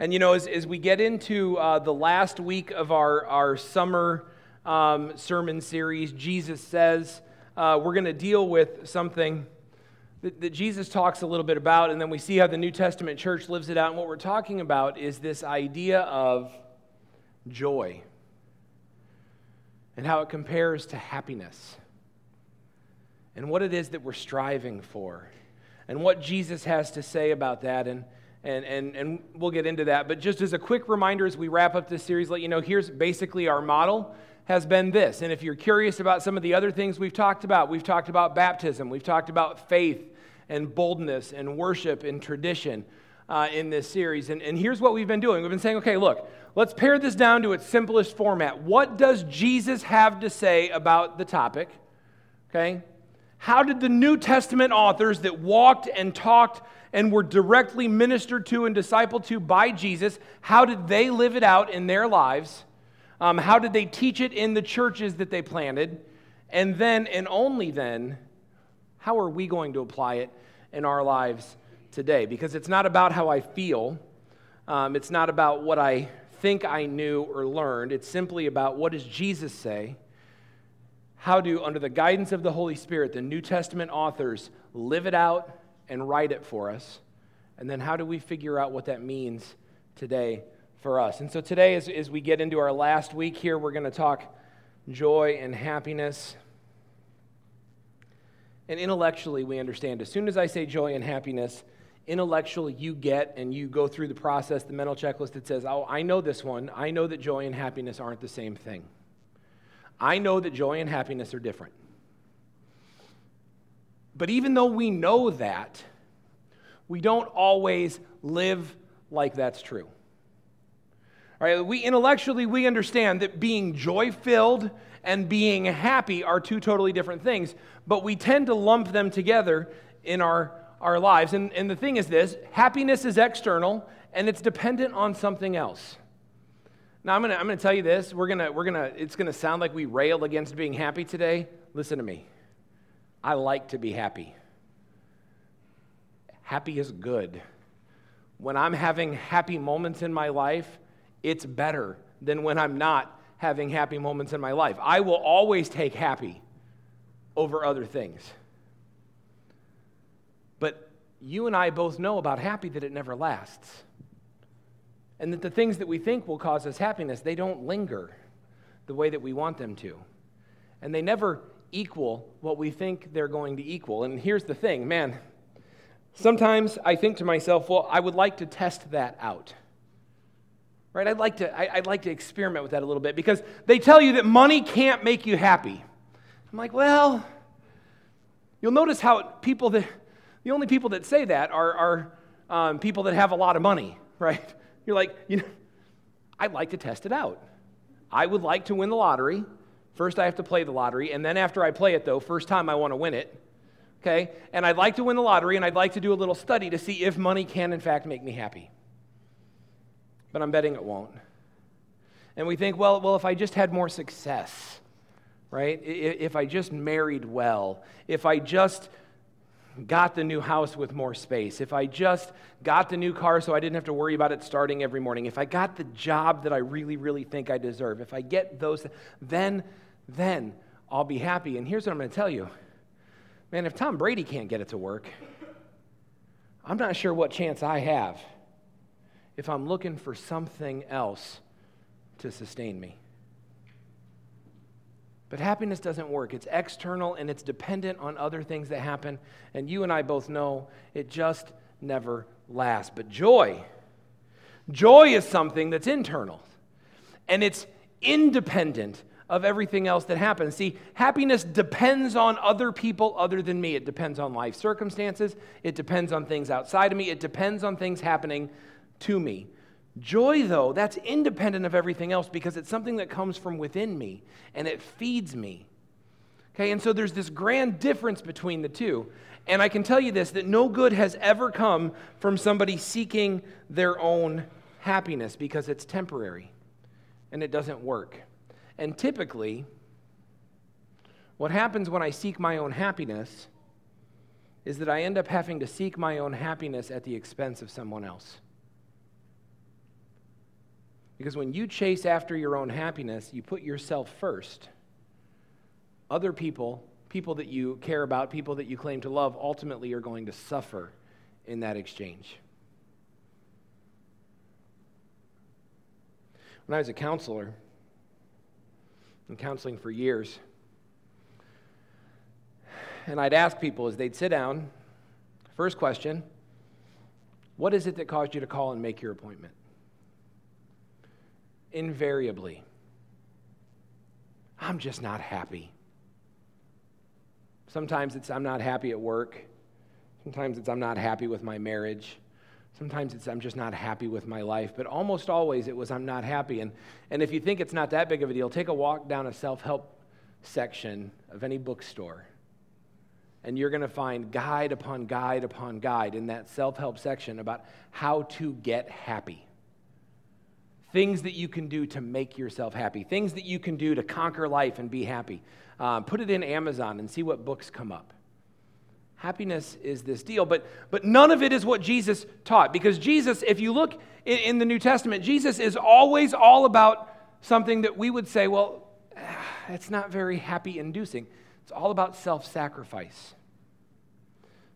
And you know, as, as we get into uh, the last week of our, our summer um, sermon series, Jesus says, uh, we're going to deal with something that, that Jesus talks a little bit about, and then we see how the New Testament church lives it out. And what we're talking about is this idea of joy and how it compares to happiness and what it is that we're striving for and what Jesus has to say about that. And, and, and, and we'll get into that. But just as a quick reminder as we wrap up this series, let you know here's basically our model has been this. And if you're curious about some of the other things we've talked about, we've talked about baptism, we've talked about faith and boldness and worship and tradition uh, in this series. And, and here's what we've been doing we've been saying, okay, look, let's pare this down to its simplest format. What does Jesus have to say about the topic? Okay? How did the New Testament authors that walked and talked and were directly ministered to and discipled to by Jesus, how did they live it out in their lives? Um, how did they teach it in the churches that they planted? And then, and only then, how are we going to apply it in our lives today? Because it's not about how I feel, um, it's not about what I think I knew or learned. It's simply about what does Jesus say? How do, under the guidance of the Holy Spirit, the New Testament authors live it out and write it for us? And then how do we figure out what that means today for us. And so today, as, as we get into our last week here, we're going to talk joy and happiness. And intellectually, we understand. As soon as I say joy and happiness, intellectually, you get and you go through the process, the mental checklist that says, Oh, I know this one. I know that joy and happiness aren't the same thing. I know that joy and happiness are different. But even though we know that, we don't always live like that's true. Right? We intellectually we understand that being joy-filled and being happy are two totally different things, but we tend to lump them together in our, our lives. And, and the thing is this happiness is external and it's dependent on something else. Now I'm gonna I'm gonna tell you this. We're gonna we're gonna it's gonna sound like we rail against being happy today. Listen to me. I like to be happy. Happy is good. When I'm having happy moments in my life, it's better than when I'm not having happy moments in my life. I will always take happy over other things. But you and I both know about happy that it never lasts. And that the things that we think will cause us happiness, they don't linger the way that we want them to. And they never equal what we think they're going to equal. And here's the thing, man, sometimes I think to myself, well, I would like to test that out right? I'd like to, I, would like to experiment with that a little bit because they tell you that money can't make you happy. I'm like, well, you'll notice how people that, the only people that say that are, are um, people that have a lot of money, right? You're like, you know, I'd like to test it out. I would like to win the lottery. First, I have to play the lottery. And then, after I play it, though, first time I want to win it. Okay? And I'd like to win the lottery, and I'd like to do a little study to see if money can, in fact, make me happy but I'm betting it won't. And we think, well, well, if I just had more success, right? If I just married well, if I just got the new house with more space, if I just got the new car so I didn't have to worry about it starting every morning, if I got the job that I really, really think I deserve, if I get those, then, then I'll be happy. And here's what I'm going to tell you man, if Tom Brady can't get it to work, I'm not sure what chance I have if I'm looking for something else to sustain me. But happiness doesn't work. It's external and it's dependent on other things that happen. And you and I both know it just never lasts. But joy, joy is something that's internal and it's independent of everything else that happens. See, happiness depends on other people other than me. It depends on life circumstances, it depends on things outside of me, it depends on things happening to me. Joy, though, that's independent of everything else because it's something that comes from within me and it feeds me. Okay, and so there's this grand difference between the two. And I can tell you this that no good has ever come from somebody seeking their own happiness because it's temporary and it doesn't work. And typically, what happens when I seek my own happiness is that I end up having to seek my own happiness at the expense of someone else. Because when you chase after your own happiness, you put yourself first. Other people, people that you care about, people that you claim to love, ultimately are going to suffer in that exchange. When I was a counselor, and counseling for years, and I'd ask people as they'd sit down, first question, what is it that caused you to call and make your appointment? Invariably, I'm just not happy. Sometimes it's I'm not happy at work. Sometimes it's I'm not happy with my marriage. Sometimes it's I'm just not happy with my life. But almost always it was I'm not happy. And, and if you think it's not that big of a deal, take a walk down a self help section of any bookstore. And you're going to find guide upon guide upon guide in that self help section about how to get happy. Things that you can do to make yourself happy, things that you can do to conquer life and be happy. Um, put it in Amazon and see what books come up. Happiness is this deal, but, but none of it is what Jesus taught. Because Jesus, if you look in, in the New Testament, Jesus is always all about something that we would say, well, it's not very happy inducing. It's all about self sacrifice.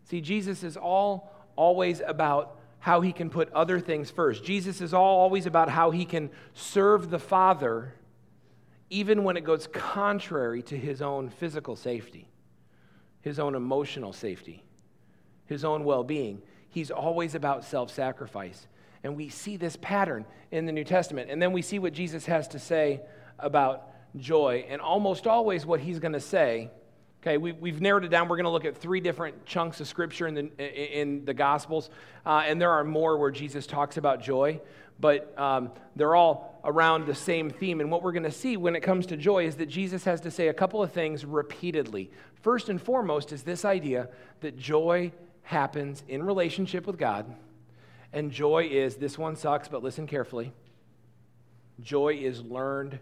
See, Jesus is all always about how he can put other things first. Jesus is all always about how he can serve the Father even when it goes contrary to his own physical safety, his own emotional safety, his own well being. He's always about self sacrifice. And we see this pattern in the New Testament. And then we see what Jesus has to say about joy. And almost always, what he's going to say Okay, we, have narrowed it down. We're going to look at three different chunks of scripture in the, in the Gospels, uh, and there are more where Jesus talks about joy, but um, they're all around the same theme. And what we're going to see when it comes to joy is that Jesus has to say a couple of things repeatedly. First and foremost is this idea that joy happens in relationship with God, and joy is this one sucks, but listen carefully joy is learned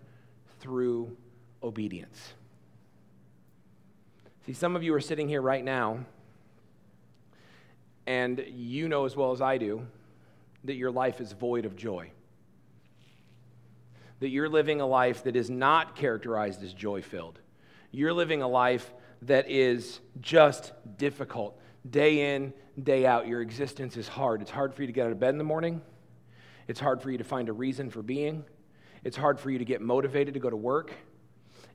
through obedience. See, some of you are sitting here right now, and you know as well as I do that your life is void of joy. That you're living a life that is not characterized as joy filled. You're living a life that is just difficult. Day in, day out, your existence is hard. It's hard for you to get out of bed in the morning. It's hard for you to find a reason for being. It's hard for you to get motivated to go to work.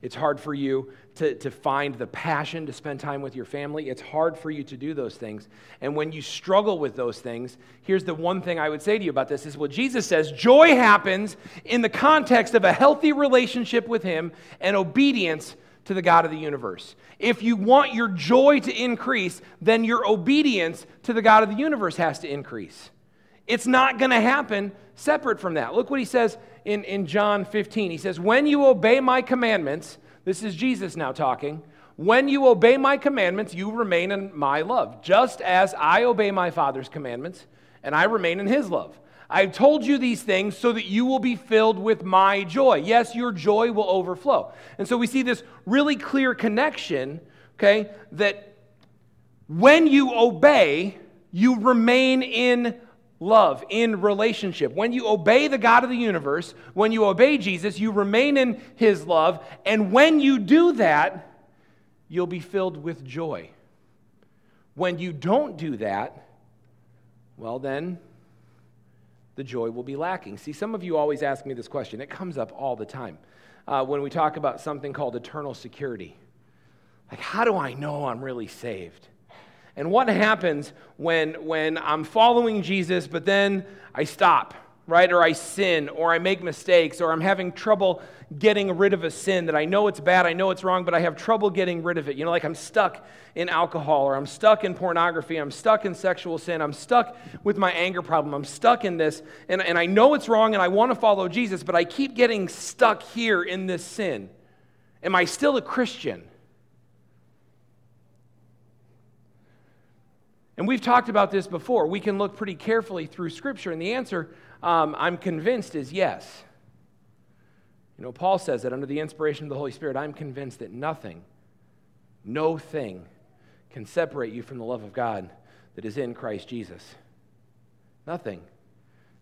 It's hard for you to, to find the passion to spend time with your family. It's hard for you to do those things. And when you struggle with those things, here's the one thing I would say to you about this is what Jesus says joy happens in the context of a healthy relationship with Him and obedience to the God of the universe. If you want your joy to increase, then your obedience to the God of the universe has to increase. It's not going to happen separate from that. Look what he says in, in John 15. He says, When you obey my commandments, this is Jesus now talking. When you obey my commandments, you remain in my love, just as I obey my Father's commandments and I remain in his love. I've told you these things so that you will be filled with my joy. Yes, your joy will overflow. And so we see this really clear connection, okay, that when you obey, you remain in love, in relationship. When you obey the God of the universe, when you obey Jesus, you remain in his love. And when you do that, you'll be filled with joy. When you don't do that, well, then the joy will be lacking. See, some of you always ask me this question. It comes up all the time uh, when we talk about something called eternal security. Like, how do I know I'm really saved? And what happens when, when I'm following Jesus, but then I stop, right? Or I sin, or I make mistakes, or I'm having trouble getting rid of a sin that I know it's bad, I know it's wrong, but I have trouble getting rid of it. You know, like I'm stuck in alcohol, or I'm stuck in pornography, I'm stuck in sexual sin, I'm stuck with my anger problem, I'm stuck in this, and, and I know it's wrong and I want to follow Jesus, but I keep getting stuck here in this sin. Am I still a Christian? And we've talked about this before. We can look pretty carefully through Scripture, and the answer, um, I'm convinced, is yes. You know, Paul says that under the inspiration of the Holy Spirit, I'm convinced that nothing, no thing, can separate you from the love of God that is in Christ Jesus. Nothing.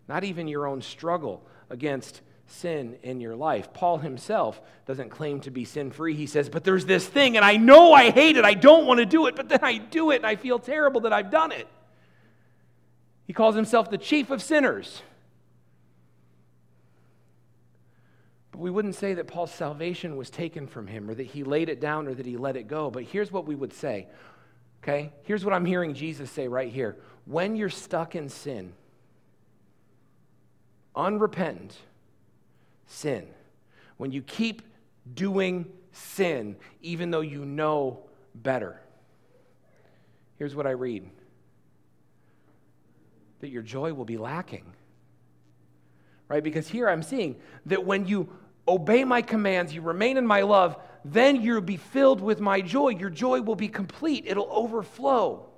Not even your own struggle against sin in your life. Paul himself doesn't claim to be sin free. He says, But there's this thing, and I know I hate it. I don't want to do it, but then I do it, and I feel terrible that I've done it. He calls himself the chief of sinners. But we wouldn't say that Paul's salvation was taken from him or that he laid it down or that he let it go. But here's what we would say. Okay? Here's what I'm hearing Jesus say right here. When you're stuck in sin, unrepentant sin, when you keep doing sin even though you know better, here's what I read that your joy will be lacking. Right? Because here I'm seeing that when you obey my commands, you remain in my love, then you'll be filled with my joy. Your joy will be complete, it'll overflow.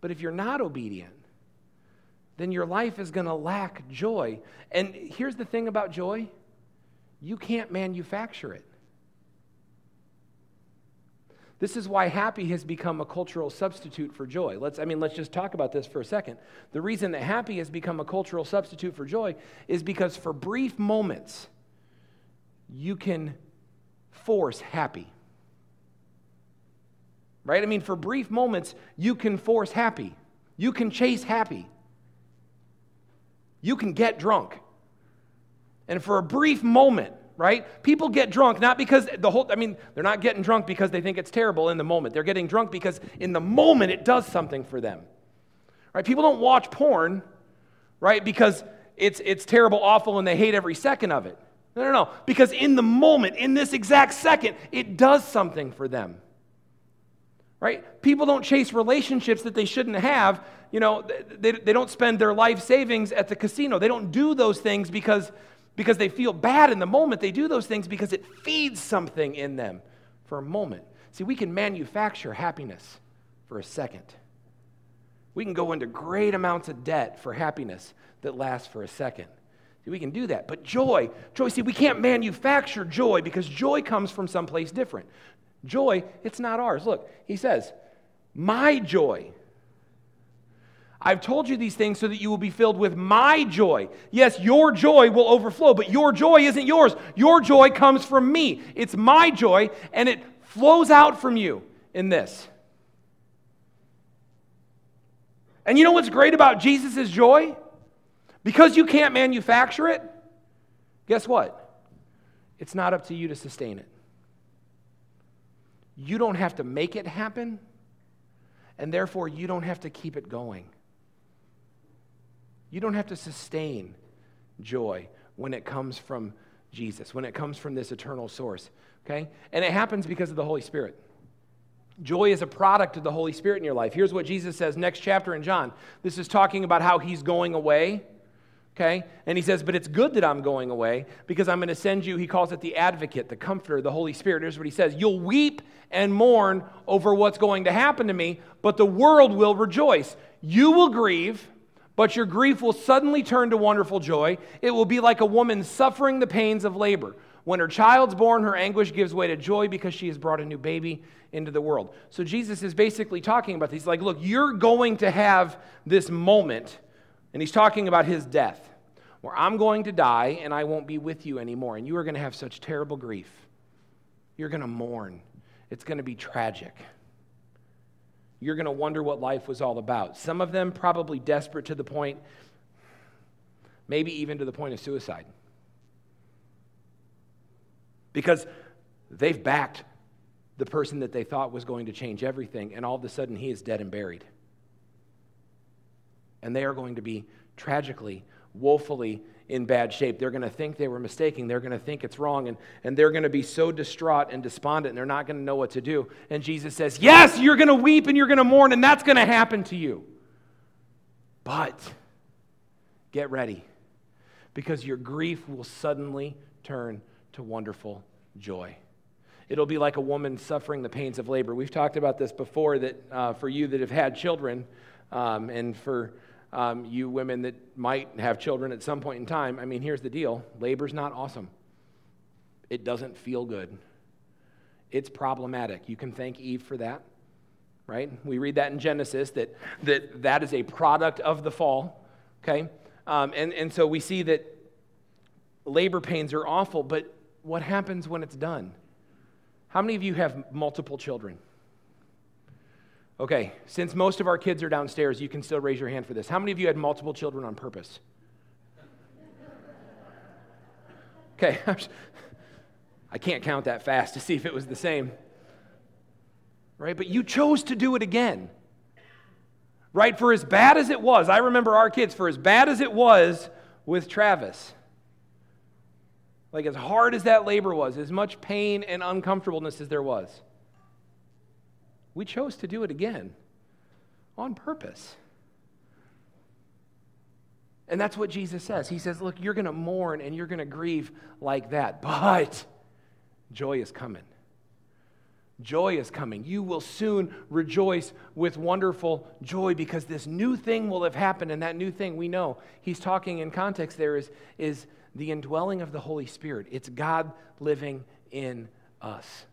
But if you're not obedient, then your life is going to lack joy. And here's the thing about joy you can't manufacture it. This is why happy has become a cultural substitute for joy. Let's, I mean, let's just talk about this for a second. The reason that happy has become a cultural substitute for joy is because for brief moments, you can force happy. Right? I mean, for brief moments, you can force happy. You can chase happy. You can get drunk. And for a brief moment, right? People get drunk not because the whole, I mean, they're not getting drunk because they think it's terrible in the moment. They're getting drunk because in the moment it does something for them, right? People don't watch porn, right? Because it's, it's terrible, awful, and they hate every second of it. No, no, no. Because in the moment, in this exact second, it does something for them. Right? People don't chase relationships that they shouldn't have. You know, they, they don't spend their life savings at the casino. They don't do those things because because they feel bad in the moment. They do those things because it feeds something in them for a moment. See, we can manufacture happiness for a second. We can go into great amounts of debt for happiness that lasts for a second. We can do that. But joy, joy, see, we can't manufacture joy because joy comes from someplace different. Joy, it's not ours. Look, he says, My joy I've told you these things so that you will be filled with my joy. Yes, your joy will overflow, but your joy isn't yours. Your joy comes from me. It's my joy, and it flows out from you in this. And you know what's great about Jesus' joy? Because you can't manufacture it, guess what? It's not up to you to sustain it. You don't have to make it happen, and therefore you don't have to keep it going. You don't have to sustain joy when it comes from Jesus, when it comes from this eternal source, okay? And it happens because of the Holy Spirit. Joy is a product of the Holy Spirit in your life. Here's what Jesus says next chapter in John. This is talking about how he's going away. Okay? And he says, But it's good that I'm going away because I'm going to send you, he calls it the advocate, the comforter, the Holy Spirit. Here's what he says You'll weep and mourn over what's going to happen to me, but the world will rejoice. You will grieve, but your grief will suddenly turn to wonderful joy. It will be like a woman suffering the pains of labor. When her child's born, her anguish gives way to joy because she has brought a new baby into the world. So Jesus is basically talking about this. He's like, look, you're going to have this moment, and he's talking about his death, where I'm going to die and I won't be with you anymore. And you are going to have such terrible grief. You're going to mourn. It's going to be tragic you're going to wonder what life was all about. Some of them probably desperate to the point, maybe even to the point of suicide. Because they've backed the person that they thought was going to change everything, and all of a sudden he is dead and buried. And they are going to be tragically, woefully in bad shape. They're going to think they were mistaken. They're going to think it's wrong. And, and they're going to be so distraught and despondent, and they're not going to know what to do. And Jesus says, Yes, you're going to weep and you're going to mourn, and that's going to happen to you. But get ready, because your grief will suddenly turn to wonderful joy. It'll be like a woman suffering the pains of labor. We've talked about this before that uh, for you that have had children, um, and for um, you women that might have children at some point in time, I mean, here's the deal labor's not awesome. It doesn't feel good. It's problematic. You can thank Eve for that, right? We read that in Genesis that that, that is a product of the fall, okay? Um, and, and so we see that labor pains are awful, but what happens when it's done? How many of you have multiple children? Okay, since most of our kids are downstairs, you can still raise your hand for this. How many of you had multiple children on purpose? Okay, I can't count that fast to see if it was the same. Right? But you chose to do it again. Right? For as bad as it was, I remember our kids, for as bad as it was with Travis, like as hard as that labor was, as much pain and uncomfortableness as there was, we chose to do it again on purpose. And that's what Jesus says. He says, Look, you're going to mourn and you're going to grieve like that, but joy is coming. Joy is coming. You will soon rejoice with wonderful joy because this new thing will have happened. And that new thing we know, he's talking in context there, is, is the indwelling of the Holy Spirit. It's God living in us.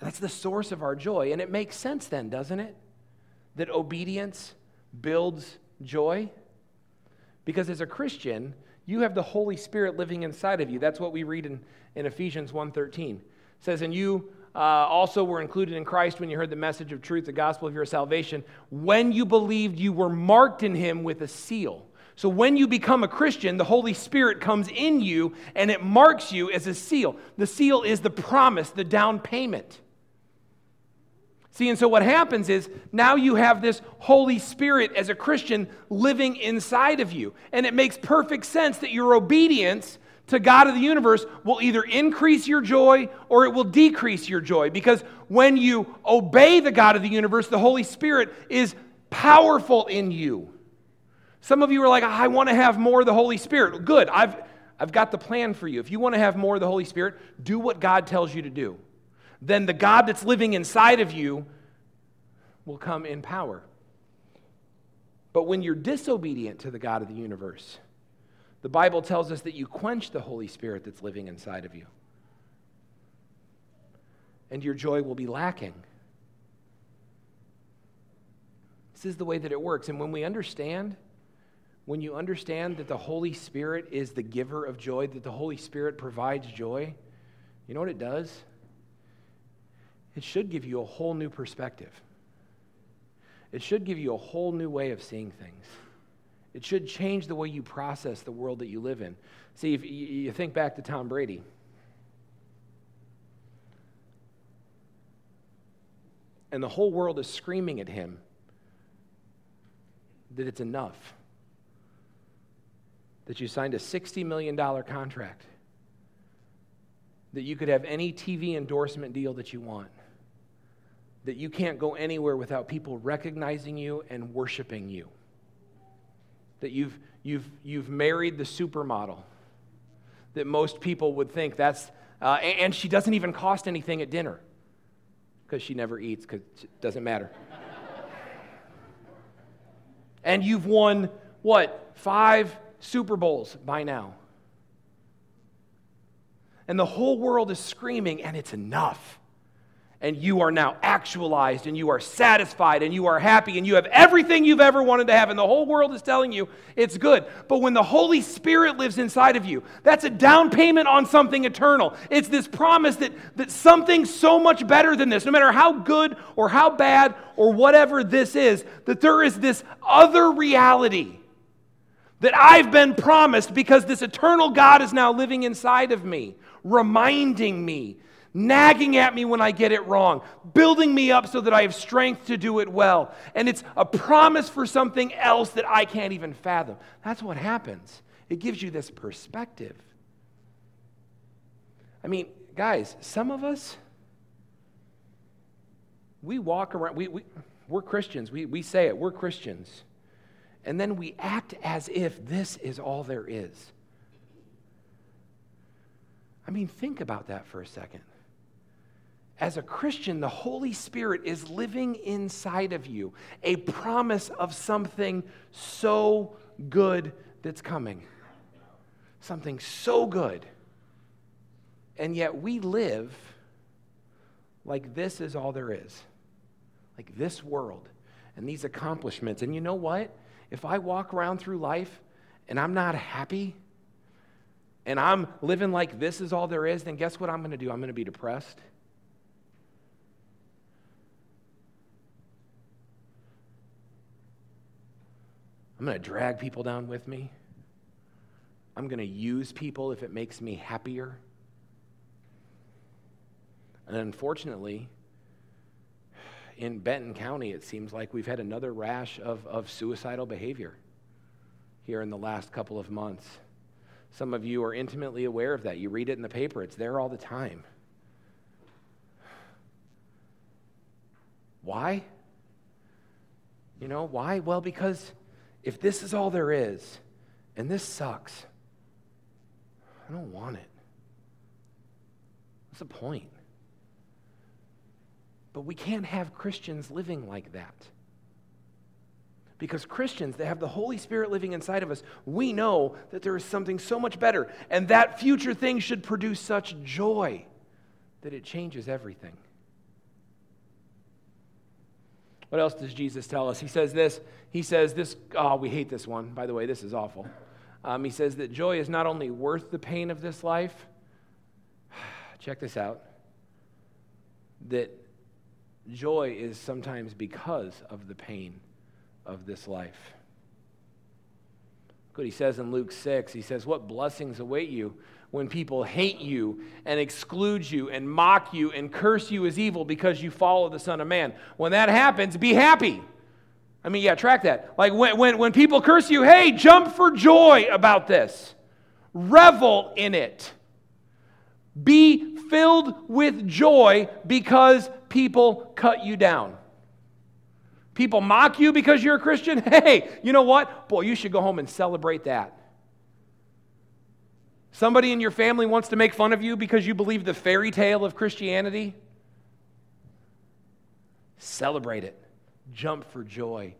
That's the source of our joy. And it makes sense then, doesn't it? That obedience builds joy. Because as a Christian, you have the Holy Spirit living inside of you. That's what we read in, in Ephesians 1.13 says, And you uh, also were included in Christ when you heard the message of truth, the gospel of your salvation. When you believed, you were marked in him with a seal. So when you become a Christian, the Holy Spirit comes in you and it marks you as a seal. The seal is the promise, the down payment. See, and so what happens is now you have this Holy Spirit as a Christian living inside of you. And it makes perfect sense that your obedience to God of the universe will either increase your joy or it will decrease your joy. Because when you obey the God of the universe, the Holy Spirit is powerful in you. Some of you are like, I want to have more of the Holy Spirit. Good. I've, I've got the plan for you. If you want to have more of the Holy Spirit, do what God tells you to do. Then the God that's living inside of you will come in power. But when you're disobedient to the God of the universe, the Bible tells us that you quench the Holy Spirit that's living inside of you. And your joy will be lacking. This is the way that it works. And when we understand, when you understand that the Holy Spirit is the giver of joy, that the Holy Spirit provides joy, you know what it does? It should give you a whole new perspective. It should give you a whole new way of seeing things. It should change the way you process the world that you live in. See, if you think back to Tom Brady. And the whole world is screaming at him that it's enough. That you signed a $60 million contract. That you could have any TV endorsement deal that you want. That you can't go anywhere without people recognizing you and worshiping you that you've, you've, you've married the supermodel, that most people would think that's, uh, and she doesn't even cost anything at dinner because she never eats because it doesn't matter. and you've won, what, five Super Bowls by now. And the whole world is screaming, and it's enough and you are now actualized and you are satisfied and you are happy and you have everything you've ever wanted to have and the whole world is telling you it's good. But when the Holy Spirit lives inside of you, that's a down payment on something eternal. It's this promise that, that something so much better than this, no matter how good or how bad or whatever this is, that there is this other reality that I've been promised because this eternal God is now living inside of me, reminding me nagging at me when I get it wrong, building me up so that I have strength to do it well. And it's a promise for something else that I can't even fathom. That's what happens. It gives you this perspective. I mean, guys, some of us, we walk around, we, we, we're Christians. We, we say it, we're Christians. And then we act as if this is all there is. I mean, think about that for a second as a Christian, the Holy Spirit is living inside of you, a promise of something so good that's coming. Something so good. And yet we live like this is all there is, like this world and these accomplishments. And you know what? If I walk around through life and I'm not happy and I'm living like this is all there is, then guess what I'm going to do? I'm going to be depressed. I'm going to drag people down with me. I'm going to use people if it makes me happier. And unfortunately, in Benton County, it seems like we've had another rash of, of suicidal behavior here in the last couple of months. Some of you are intimately aware of that. You read it in the paper, it's there all the time. Why? You know, why? Well, because if this is all there is, and this sucks, I don't want it. What's the point? But we can't have Christians living like that. Because Christians that have the Holy Spirit living inside of us, we know that there is something so much better. And that future thing should produce such joy that it changes everything. What else does Jesus tell us? He says this. He says this. Oh, we hate this one. By the way, this is awful. Um, he says that joy is not only worth the pain of this life, check this out, that joy is sometimes because of the pain of this life. What he says in Luke 6, he says, What blessings await you when people hate you and exclude you and mock you and curse you as evil because you follow the Son of Man. When that happens, be happy. I mean, yeah, track that. Like when, when, when people curse you, hey, jump for joy about this, revel in it. Be filled with joy because people cut you down. People mock you because you're a Christian. Hey, you know what? Boy, you should go home and celebrate that. Somebody in your family wants to make fun of you because you believe the fairy tale of Christianity. Celebrate it. Jump for joy.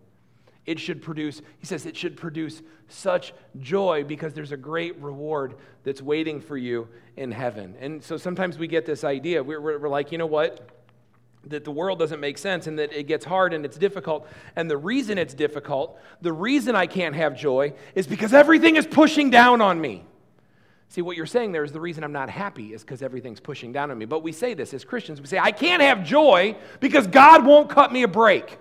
It should produce, he says, it should produce such joy because there's a great reward that's waiting for you in heaven. And so sometimes we get this idea. We're, we're, like, you know what? that the world doesn't make sense and that it gets hard and it's difficult. And the reason it's difficult, the reason I can't have joy, is because everything is pushing down on me. See, what you're saying there is the reason I'm not happy is because everything's pushing down on me. But we say this as Christians. We say, I can't have joy because God won't cut me a break.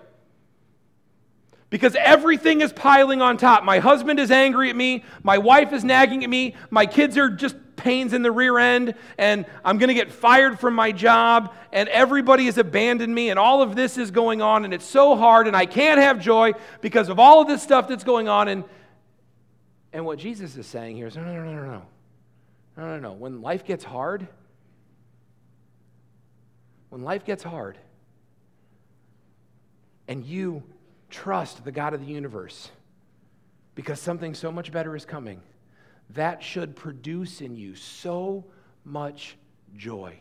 Because everything is piling on top. My husband is angry at me. My wife is nagging at me. My kids are just pains in the rear end. And I'm going to get fired from my job. And everybody has abandoned me. And all of this is going on. And it's so hard. And I can't have joy because of all of this stuff that's going on. And, and what Jesus is saying here is no, no, no, no, no. No, no, no. When life gets hard, when life gets hard, and you trust the God of the universe because something so much better is coming, that should produce in you so much joy.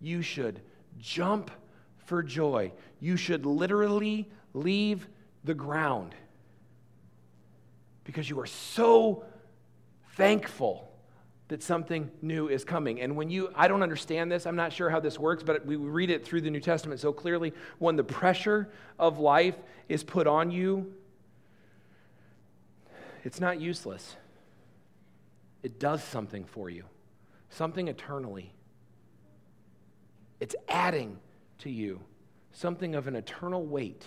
You should jump for joy. You should literally leave the ground because you are so thankful that something new is coming. And when you, I don't understand this, I'm not sure how this works, but we read it through the New Testament so clearly. When the pressure of life is put on you, it's not useless. It does something for you, something eternally. It's adding to you something of an eternal weight.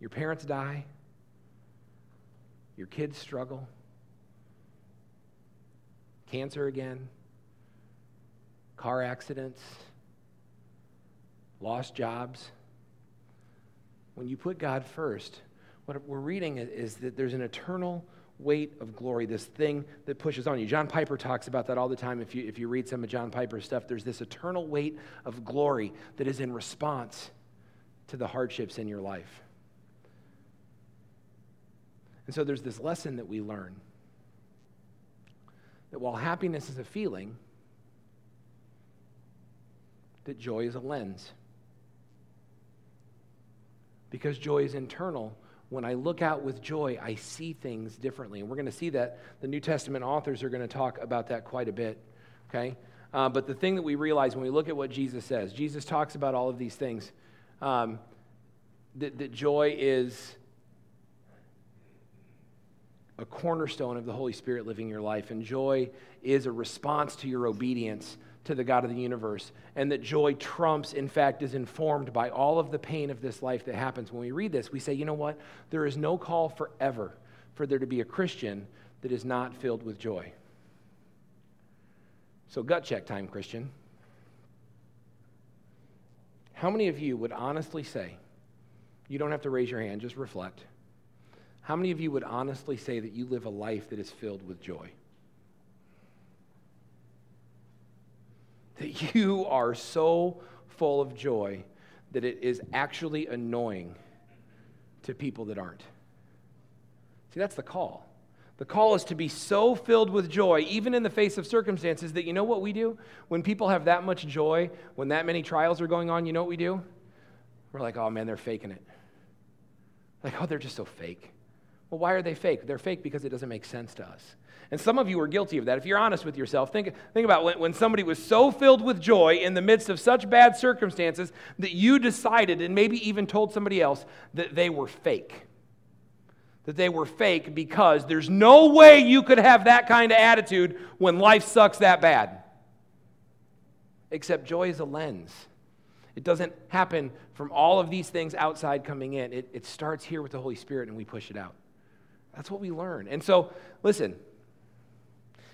Your parents die your kids struggle, cancer again, car accidents, lost jobs. When you put God first, what we're reading is that there's an eternal weight of glory, this thing that pushes on you. John Piper talks about that all the time. If you, if you read some of John Piper's stuff, there's this eternal weight of glory that is in response to the hardships in your life. And so there's this lesson that we learn that while happiness is a feeling, that joy is a lens. Because joy is internal, when I look out with joy, I see things differently. And we're going to see that. The New Testament authors are going to talk about that quite a bit. Okay? Uh, but the thing that we realize when we look at what Jesus says, Jesus talks about all of these things, um, that, that joy is a cornerstone of the Holy Spirit living your life. And joy is a response to your obedience to the God of the universe. And that joy trumps, in fact, is informed by all of the pain of this life that happens. When we read this, we say, you know what? There is no call forever for there to be a Christian that is not filled with joy. So, gut check time, Christian. How many of you would honestly say, you don't have to raise your hand, just reflect. How many of you would honestly say that you live a life that is filled with joy? That you are so full of joy that it is actually annoying to people that aren't. See, that's the call. The call is to be so filled with joy, even in the face of circumstances, that you know what we do? When people have that much joy, when that many trials are going on, you know what we do? We're like, oh man, they're faking it. Like, oh, they're just so fake. Well, why are they fake? They're fake because it doesn't make sense to us. And some of you are guilty of that. If you're honest with yourself, think, think about when, when somebody was so filled with joy in the midst of such bad circumstances that you decided and maybe even told somebody else that they were fake that they were fake because there's no way you could have that kind of attitude when life sucks that bad. Except joy is a lens. It doesn't happen from all of these things outside coming in. It, it starts here with the Holy Spirit and we push it out. That's what we learn. And so, listen,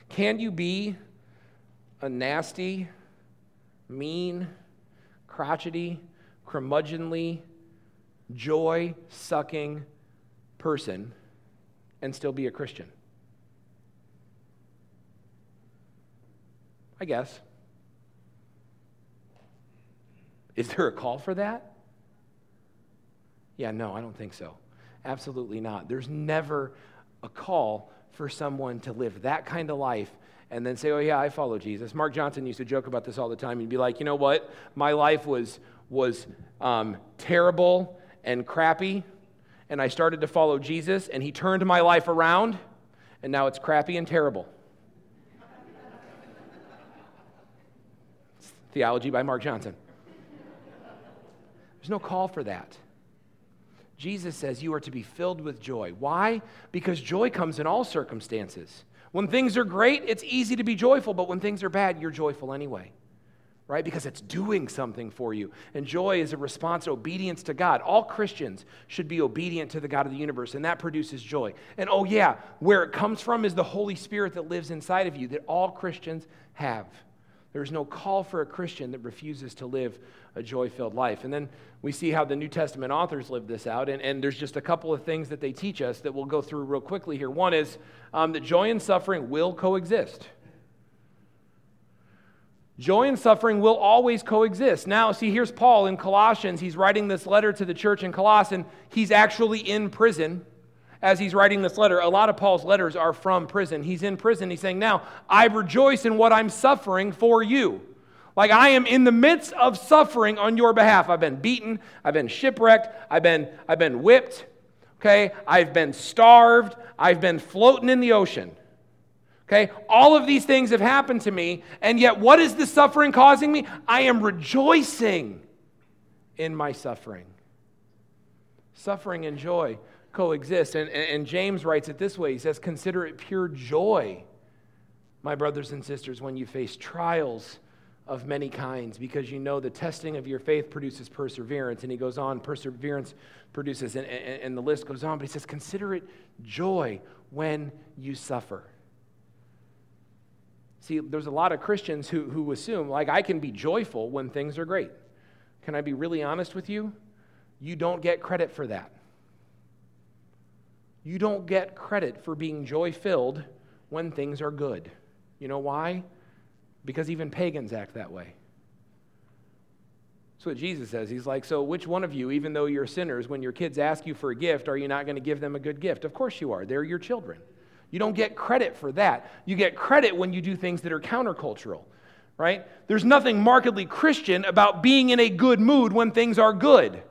can you be a nasty, mean, crotchety, curmudgeonly, joy sucking, person and still be a Christian? I guess. Is there a call for that? Yeah, no, I don't think so. Absolutely not. There's never a call for someone to live that kind of life and then say, oh, yeah, I follow Jesus. Mark Johnson used to joke about this all the time. He'd be like, you know what? My life was, was um, terrible and crappy, and I started to follow Jesus, and he turned my life around, and now it's crappy and terrible. Theology by Mark Johnson. There's no call for that. Jesus says you are to be filled with joy. Why? Because joy comes in all circumstances. When things are great, it's easy to be joyful, but when things are bad, you're joyful anyway right? Because it's doing something for you. And joy is a response, obedience to God. All Christians should be obedient to the God of the universe, and that produces joy. And oh, yeah, where it comes from is the Holy Spirit that lives inside of you, that all Christians have. There's no call for a Christian that refuses to live a joy filled life. And then we see how the New Testament authors live this out. And, and there's just a couple of things that they teach us that we'll go through real quickly here. One is um, that joy and suffering will coexist. Joy and suffering will always coexist. Now, see, here's Paul in Colossians. He's writing this letter to the church in Colossians. He's actually in prison as he's writing this letter. A lot of Paul's letters are from prison. He's in prison. He's saying, Now, I rejoice in what I'm suffering for you. Like I am in the midst of suffering on your behalf. I've been beaten, I've been shipwrecked, I've been, I've been whipped, okay? I've been starved, I've been floating in the ocean. Okay? All of these things have happened to me, and yet what is the suffering causing me? I am rejoicing in my suffering. Suffering and joy coexist. And, and, James writes it this way He says, Consider it pure joy, my brothers and sisters, when you face trials of many kinds, because you know the testing of your faith produces perseverance. And he goes on, perseverance produces, and, and, and the list goes on, but he says, Consider it joy when you suffer. See, there's a lot of Christians who, who assume, like, I can be joyful when things are great. Can I be really honest with you? You don't get credit for that. You don't get credit for being joy filled when things are good. You know why? Because even pagans act that way. That's what Jesus says. He's like, So, which one of you, even though you're sinners, when your kids ask you for a gift, are you not going to give them a good gift? Of course you are. They're your children. You don't get credit for that. You get credit when you do things that are countercultural, right? There's nothing markedly Christian about being in a good mood when things are good.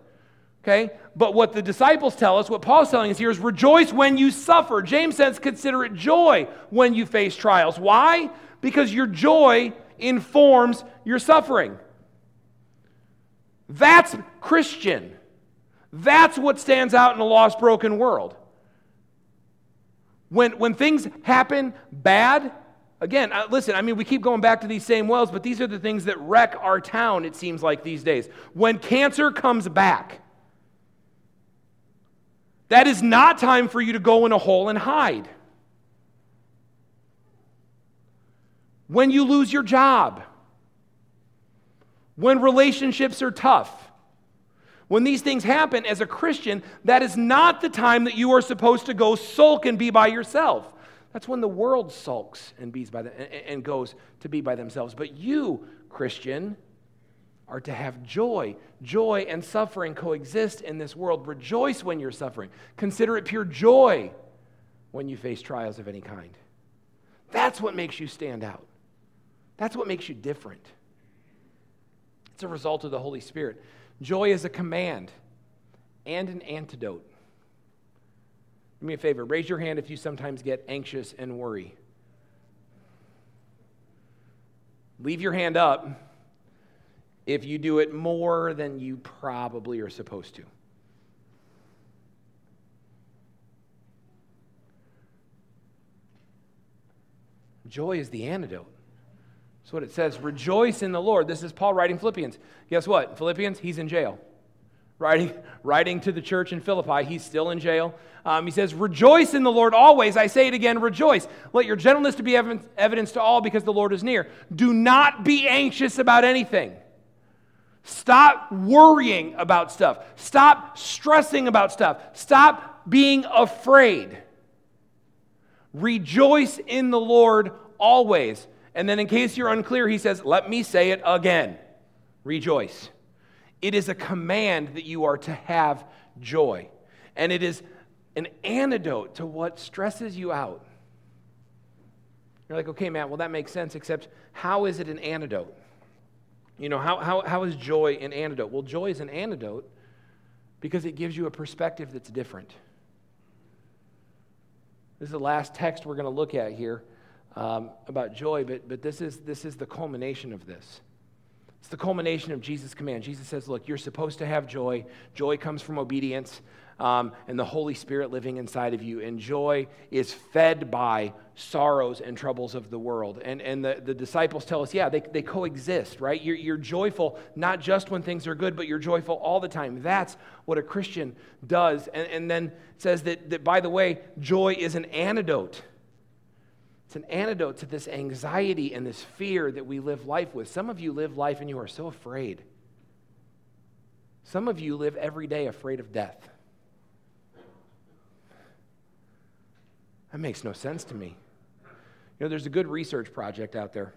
Okay? But what the disciples tell us, what Paul's telling us here is rejoice when you suffer. James says consider it joy when you face trials. Why? Because your joy informs your suffering. That's Christian. That's what stands out in a lost, broken world. When, when things happen bad, again, uh, listen, I mean, we keep going back to these same wells, but these are the things that wreck our town, it seems like these days. When cancer comes back, that is not time for you to go in a hole and hide. When you lose your job, when relationships are tough, when these things happen as a Christian, that is not the time that you are supposed to go sulk and be by yourself. That's when the world sulks and, bees by the, and goes to be by themselves. But you, Christian, are to have joy. Joy and suffering coexist in this world. Rejoice when you're suffering. Consider it pure joy when you face trials of any kind. That's what makes you stand out. That's what makes you different. It's a result of the Holy Spirit. Joy is a command and an antidote. Do me a favor, raise your hand if you sometimes get anxious and worry. Leave your hand up if you do it more than you probably are supposed to. Joy is the antidote. That's what it says. Rejoice in the Lord. This is Paul writing Philippians. Guess what? Philippians, he's in jail. Writing, writing to the church in Philippi, he's still in jail. Um, he says, Rejoice in the Lord always. I say it again, rejoice. Let your gentleness be evidence to all because the Lord is near. Do not be anxious about anything. Stop worrying about stuff. Stop stressing about stuff. Stop being afraid. Rejoice in the Lord always. And then, in case you're unclear, he says, Let me say it again rejoice. It is a command that you are to have joy. And it is an antidote to what stresses you out. You're like, okay, Matt, well, that makes sense, except how is it an antidote? You know, how, how, how is joy an antidote? Well, joy is an antidote because it gives you a perspective that's different. This is the last text we're going to look at here um, about joy, but, but this, is, this is the culmination of this. It's the culmination of Jesus' command. Jesus says, Look, you're supposed to have joy. Joy comes from obedience um, and the Holy Spirit living inside of you. And joy is fed by sorrows and troubles of the world. And, and the, the disciples tell us, yeah, they, they coexist, right? You're, you're joyful not just when things are good, but you're joyful all the time. That's what a Christian does. And, and then says that, that, by the way, joy is an antidote it's an antidote to this anxiety and this fear that we live life with. Some of you live life and you are so afraid. Some of you live every day afraid of death. That makes no sense to me. You know, there's a good research project out there.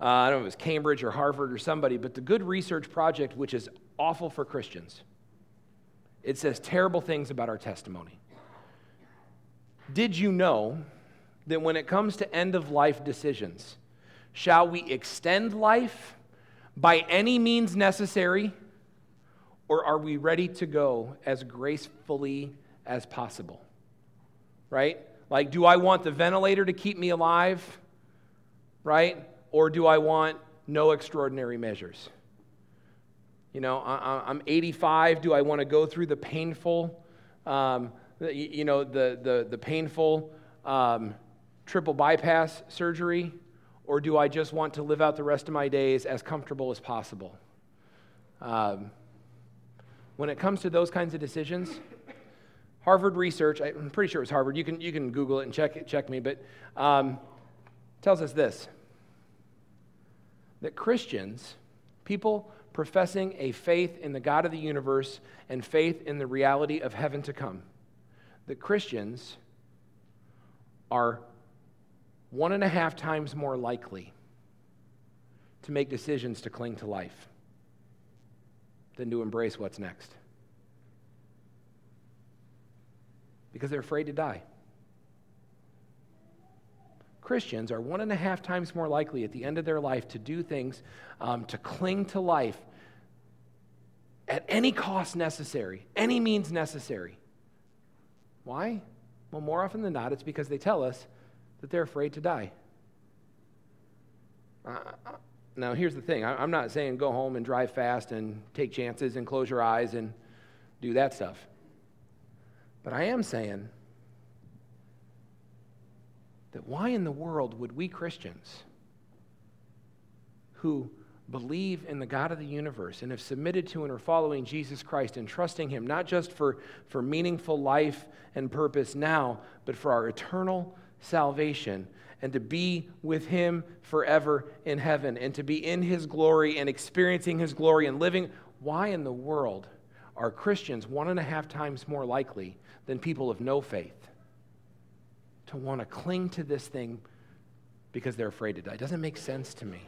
Uh, I don't know if it was Cambridge or Harvard or somebody, but the good research project, which is awful for Christians, it says terrible things about our testimony. Did you know that when it comes to end of life decisions, shall we extend life by any means necessary, or are we ready to go as gracefully as possible? Right? Like, do I want the ventilator to keep me alive? Right? Or do I want no extraordinary measures? You know, I, am 85. Do I want to go through the painful, um, you know, the, the, the painful um, triple bypass surgery, or do I just want to live out the rest of my days as comfortable as possible? Um, when it comes to those kinds of decisions, Harvard research, I'm pretty sure it was Harvard, you can, you can Google it and check, it, check me, but um, tells us this that Christians, people professing a faith in the God of the universe and faith in the reality of heaven to come, that Christians are one and a half times more likely to make decisions to cling to life than to embrace what's next. Because they're afraid to die. Christians are one and a half times more likely at the end of their life to do things, um, to cling to life at any cost necessary, any means necessary. Why? Well, more often than not, it's because they tell us that they're afraid to die. Uh, now, here's the thing I'm not saying go home and drive fast and take chances and close your eyes and do that stuff. But I am saying that why in the world would we Christians who believe in the God of the universe and have submitted to and are following Jesus Christ and trusting Him, not just for, for meaningful life and purpose now, but for our eternal salvation and to be with Him forever in heaven and to be in His glory and experiencing His glory and living. Why in the world are Christians one and a half times more likely than people of no faith to want to cling to this thing because they're afraid to die? It doesn't make sense to me.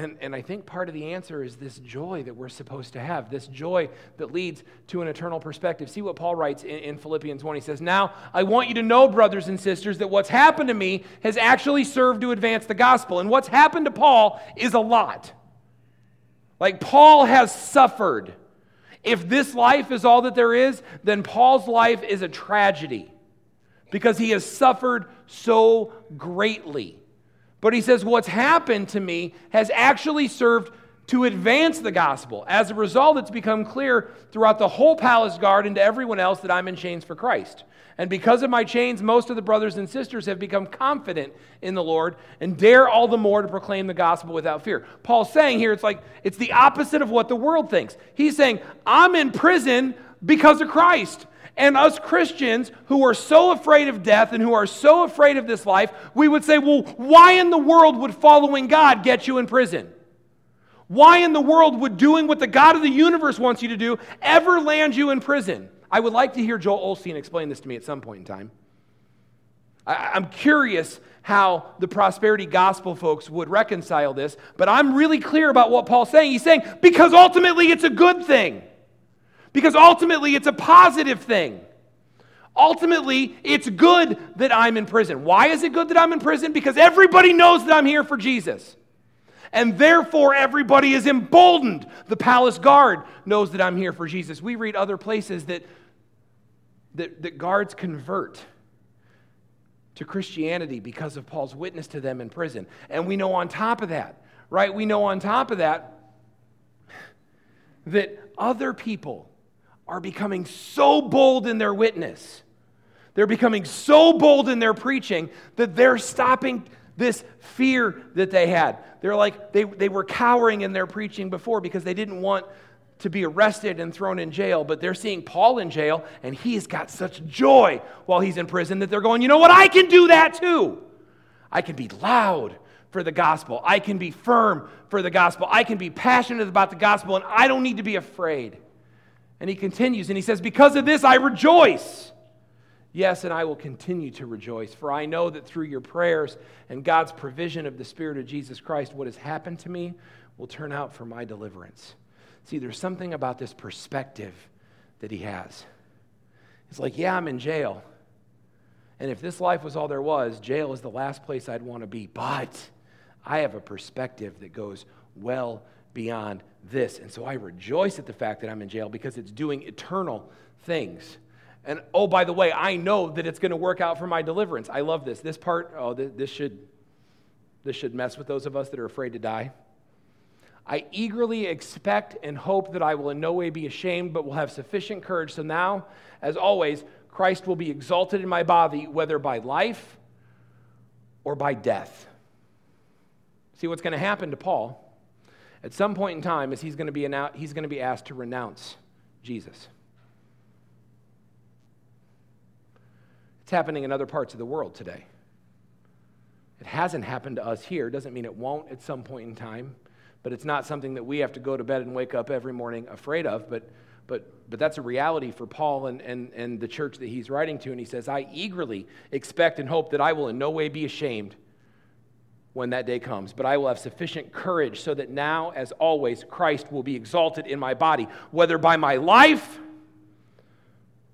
And, and I think part of the answer is this joy that we're supposed to have, this joy that leads to an eternal perspective. See what Paul writes in, in Philippians 1. He says, Now I want you to know, brothers and sisters, that what's happened to me has actually served to advance the gospel. And what's happened to Paul is a lot. Like, Paul has suffered. If this life is all that there is, then Paul's life is a tragedy because he has suffered so greatly. But he says, What's happened to me has actually served to advance the gospel. As a result, it's become clear throughout the whole palace guard and to everyone else that I'm in chains for Christ. And because of my chains, most of the brothers and sisters have become confident in the Lord and dare all the more to proclaim the gospel without fear. Paul's saying here, it's like it's the opposite of what the world thinks. He's saying, I'm in prison because of Christ. And us Christians who are so afraid of death and who are so afraid of this life, we would say, well, why in the world would following God get you in prison? Why in the world would doing what the God of the universe wants you to do ever land you in prison? I would like to hear Joel Osteen explain this to me at some point in time. I, am curious how the prosperity gospel folks would reconcile this, but I'm really clear about what Paul's saying. He's saying, because ultimately it's a good thing. Because ultimately, it's a positive thing. Ultimately, it's good that I'm in prison. Why is it good that I'm in prison? Because everybody knows that I'm here for Jesus. And therefore, everybody is emboldened. The palace guard knows that I'm here for Jesus. We read other places that, that, that guards convert to Christianity because of Paul's witness to them in prison. And we know on top of that, right? We know on top of that that other people are becoming so bold in their witness. They're becoming so bold in their preaching that they're stopping this fear that they had. They're like, they, they were cowering in their preaching before because they didn't want to be arrested and thrown in jail, but they're seeing Paul in jail and he's got such joy while he's in prison that they're going, you know what? I can do that too. I can be loud for the gospel. I can be firm for the gospel. I can be passionate about the gospel and I don't need to be afraid. And he continues and he says, Because of this I rejoice. Yes, and I will continue to rejoice, for I know that through your prayers and God's provision of the Spirit of Jesus Christ, what has happened to me will turn out for my deliverance. See, there's something about this perspective that he has. It's like, yeah, I'm in jail. And if this life was all there was, jail is the last place I'd want to be. But I have a perspective that goes well beyond this. And so I rejoice at the fact that I'm in jail because it's doing eternal things. And oh, by the way, I know that it's going to work out for my deliverance. I love this. This part, oh, this should, this should mess with those of us that are afraid to die. I eagerly expect and hope that I will in no way be ashamed, but will have sufficient courage. So now, as always, Christ will be exalted in my body, whether by life or by death. See what's going to happen to Paul at some point in time is he's going to be, he's going to be asked to renounce Jesus. It's happening in other parts of the world today. It hasn't happened to us here. Doesn't mean it won't at some point in time, but it's not something that we have to go to bed and wake up every morning afraid of. But, but, but that's a reality for Paul and, and, and the church that he's writing to. And he says, I eagerly expect and hope that I will in no way be ashamed when that day comes, but I will have sufficient courage so that now, as always, Christ will be exalted in my body, whether by my life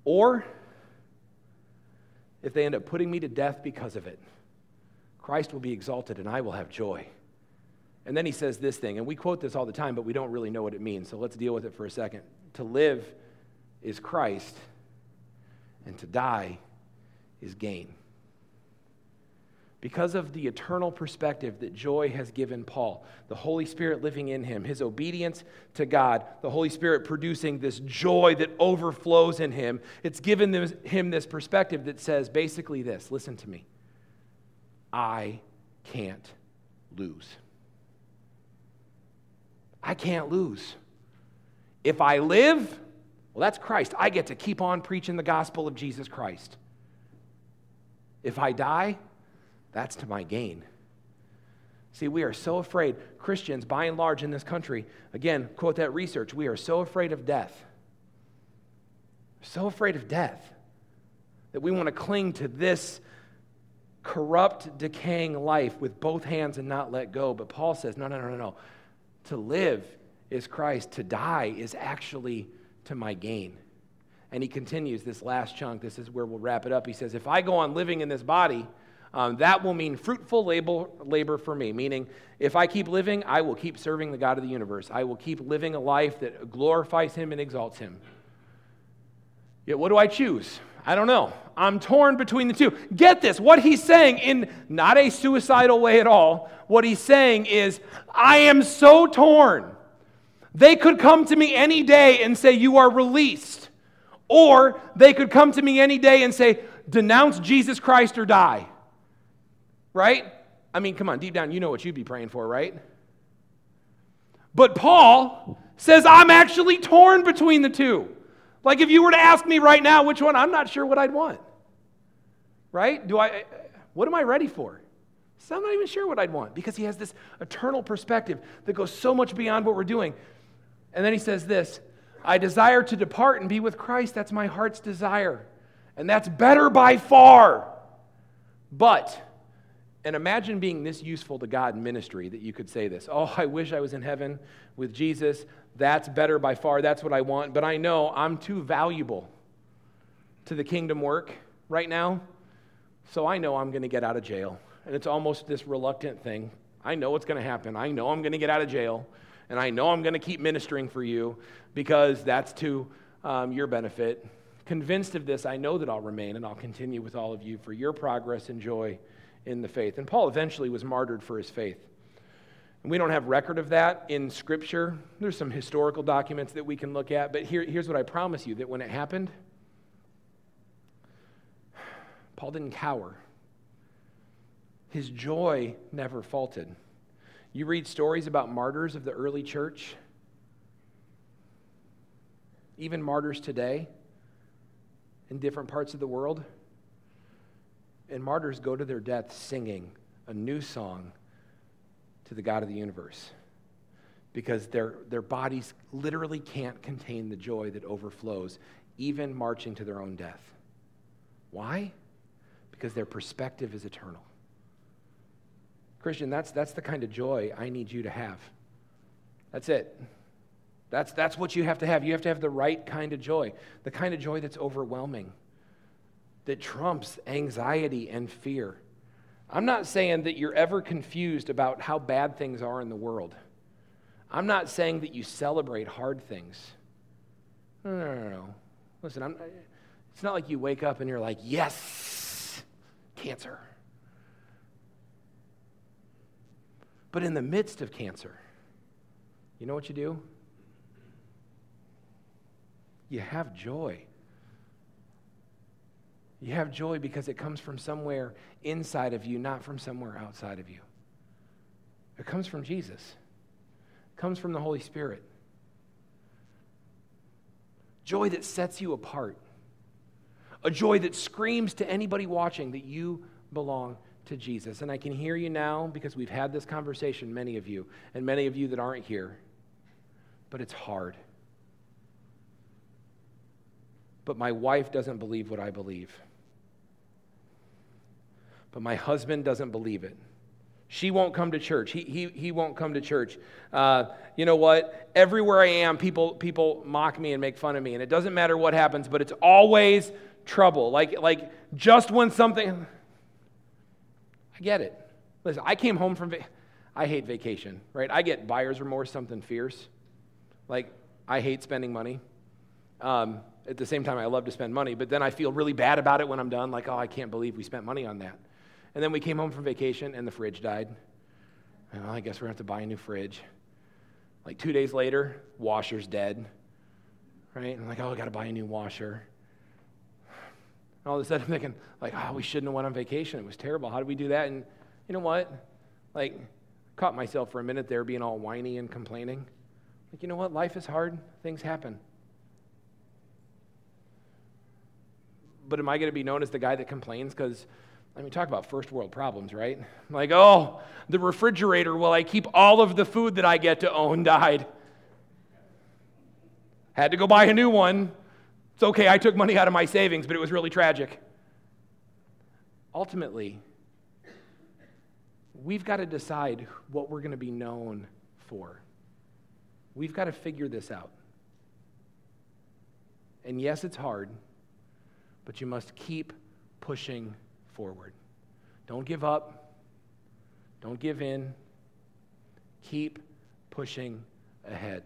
or if they end up putting me to death because of it. Christ will be exalted and I will have joy. And then he says this thing, and we quote this all the time, but we don't really know what it means, so let's deal with it for a second. To live is Christ, and to die is gain. Because of the eternal perspective that joy has given Paul, the Holy Spirit living in him, his obedience to God, the Holy Spirit producing this joy that overflows in him, it's given him this perspective that says basically this listen to me. I can't lose. I can't lose. If I live, well, that's Christ. I get to keep on preaching the gospel of Jesus Christ. If I die, that's to my gain. See, we are so afraid, Christians by and large in this country, again, quote that research, we are so afraid of death. So afraid of death that we want to cling to this corrupt, decaying life with both hands and not let go. But Paul says, no, no, no, no, no. To live is Christ, to die is actually to my gain. And he continues this last chunk. This is where we'll wrap it up. He says, If I go on living in this body, um, that will mean fruitful labor, labor for me. Meaning, if I keep living, I will keep serving the God of the universe. I will keep living a life that glorifies him and exalts him. Yet, what do I choose? I don't know. I'm torn between the two. Get this what he's saying in not a suicidal way at all. What he's saying is, I am so torn. They could come to me any day and say, You are released. Or they could come to me any day and say, Denounce Jesus Christ or die. Right? I mean, come on, deep down, you know what you'd be praying for, right? But Paul says, I'm actually torn between the two. Like if you were to ask me right now which one, I'm not sure what I'd want. Right? Do I what am I ready for? So I'm not even sure what I'd want because he has this eternal perspective that goes so much beyond what we're doing. And then he says this I desire to depart and be with Christ. That's my heart's desire. And that's better by far. But, and imagine being this useful to God in ministry that you could say this Oh, I wish I was in heaven with Jesus. That's better by far. That's what I want. But I know I'm too valuable to the kingdom work right now. So I know I'm going to get out of jail. And it's almost this reluctant thing. I know what's going to happen. I know I'm going to get out of jail. And I know I'm going to keep ministering for you because that's to um, your benefit. Convinced of this, I know that I'll remain and I'll continue with all of you for your progress and joy in the faith. And Paul eventually was martyred for his faith. And We don't have record of that in Scripture. There's some historical documents that we can look at, but here, here's what I promise you that when it happened, Paul didn't cower. His joy never faltered. You read stories about martyrs of the early church, even martyrs today in different parts of the world. And martyrs go to their death singing a new song to the God of the universe because their, their bodies literally can't contain the joy that overflows, even marching to their own death. Why? Because their perspective is eternal. Christian, that's, that's the kind of joy I need you to have. That's it. That's, that's what you have to have. You have to have the right kind of joy, the kind of joy that's overwhelming, that trumps anxiety and fear. I'm not saying that you're ever confused about how bad things are in the world. I'm not saying that you celebrate hard things. No, no, no, no. Listen, I'm, it's not like you wake up and you're like, yes, cancer. But in the midst of cancer, you know what you do? You have joy. You have joy because it comes from somewhere inside of you, not from somewhere outside of you. It comes from Jesus, it comes from the Holy Spirit. Joy that sets you apart. A joy that screams to anybody watching that you belong to Jesus. And I can hear you now because we've had this conversation, many of you, and many of you that aren't here. But it's hard. But my wife doesn't believe what I believe but my husband doesn't believe it. She won't come to church. He, he, he won't come to church. Uh, you know what? Everywhere I am, people, people mock me and make fun of me. And it doesn't matter what happens, but it's always trouble. Like, like just when something. I get it. Listen, I came home from. Va- I hate vacation, right? I get buyer's remorse, something fierce. Like, I hate spending money. Um, at the same time, I love to spend money, but then I feel really bad about it when I'm done. Like, oh, I can't believe we spent money on that. And then we came home from vacation and the fridge died. And well, I guess we're going to have to buy a new fridge. Like two days later, washer's dead. Right? And I'm like, oh, I got to buy a new washer. And all of a sudden, I'm thinking, like, oh, we shouldn't have went on vacation. It was terrible. How did we do that? And you know what? Like, caught myself for a minute there being all whiny and complaining. Like, you know what? Life is hard. Things happen. But am I going to be known as the guy that complains because I mean, talk about first world problems, right? Like, oh, the refrigerator, well, I keep all of the food that I get to own died. Had to go buy a new one. It's okay, I took money out of my savings, but it was really tragic. Ultimately, we've got to decide what we're going to be known for. We've got to figure this out. And yes, it's hard, but you must keep pushing forward. Don't give up. Don't give in. Keep pushing ahead.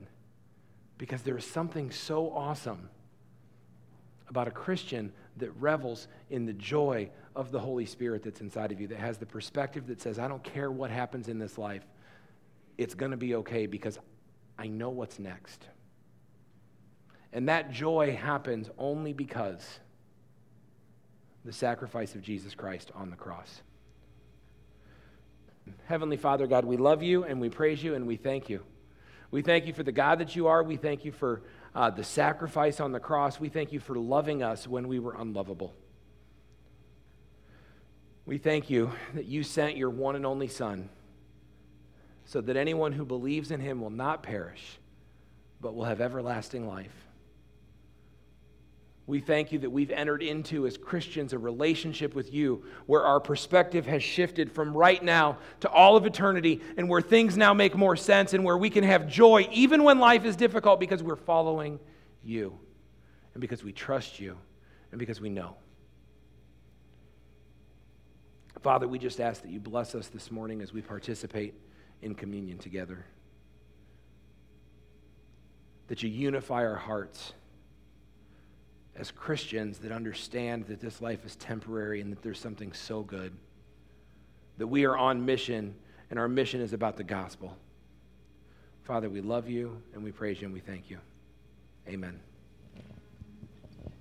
Because there is something so awesome about a Christian that revels in the joy of the Holy Spirit that's inside of you, that has the perspective that says, I don't care what happens in this life, it's going to be okay because I know what's next. And that joy happens only because the sacrifice of Jesus Christ on the cross. Heavenly Father, God, we love you and we praise you and we thank you. We thank you for the God that you are. We thank you for uh, the sacrifice on the cross. We thank you for loving us when we were unlovable. We thank you that you sent your one and only Son so that anyone who believes in him will not perish, but will have everlasting life. We thank you that we've entered into, as Christians, a relationship with you where our perspective has shifted from right now to all of eternity and where things now make more sense and where we can have joy even when life is difficult because we're following you and because we trust you and because we know. Father, we just ask that you bless us this morning as we participate in communion together, that you unify our hearts as Christians that understand that this life is temporary and that there's something so good. That we are on mission, and our mission is about the gospel. Father, we love you and we praise you and we thank you. Amen.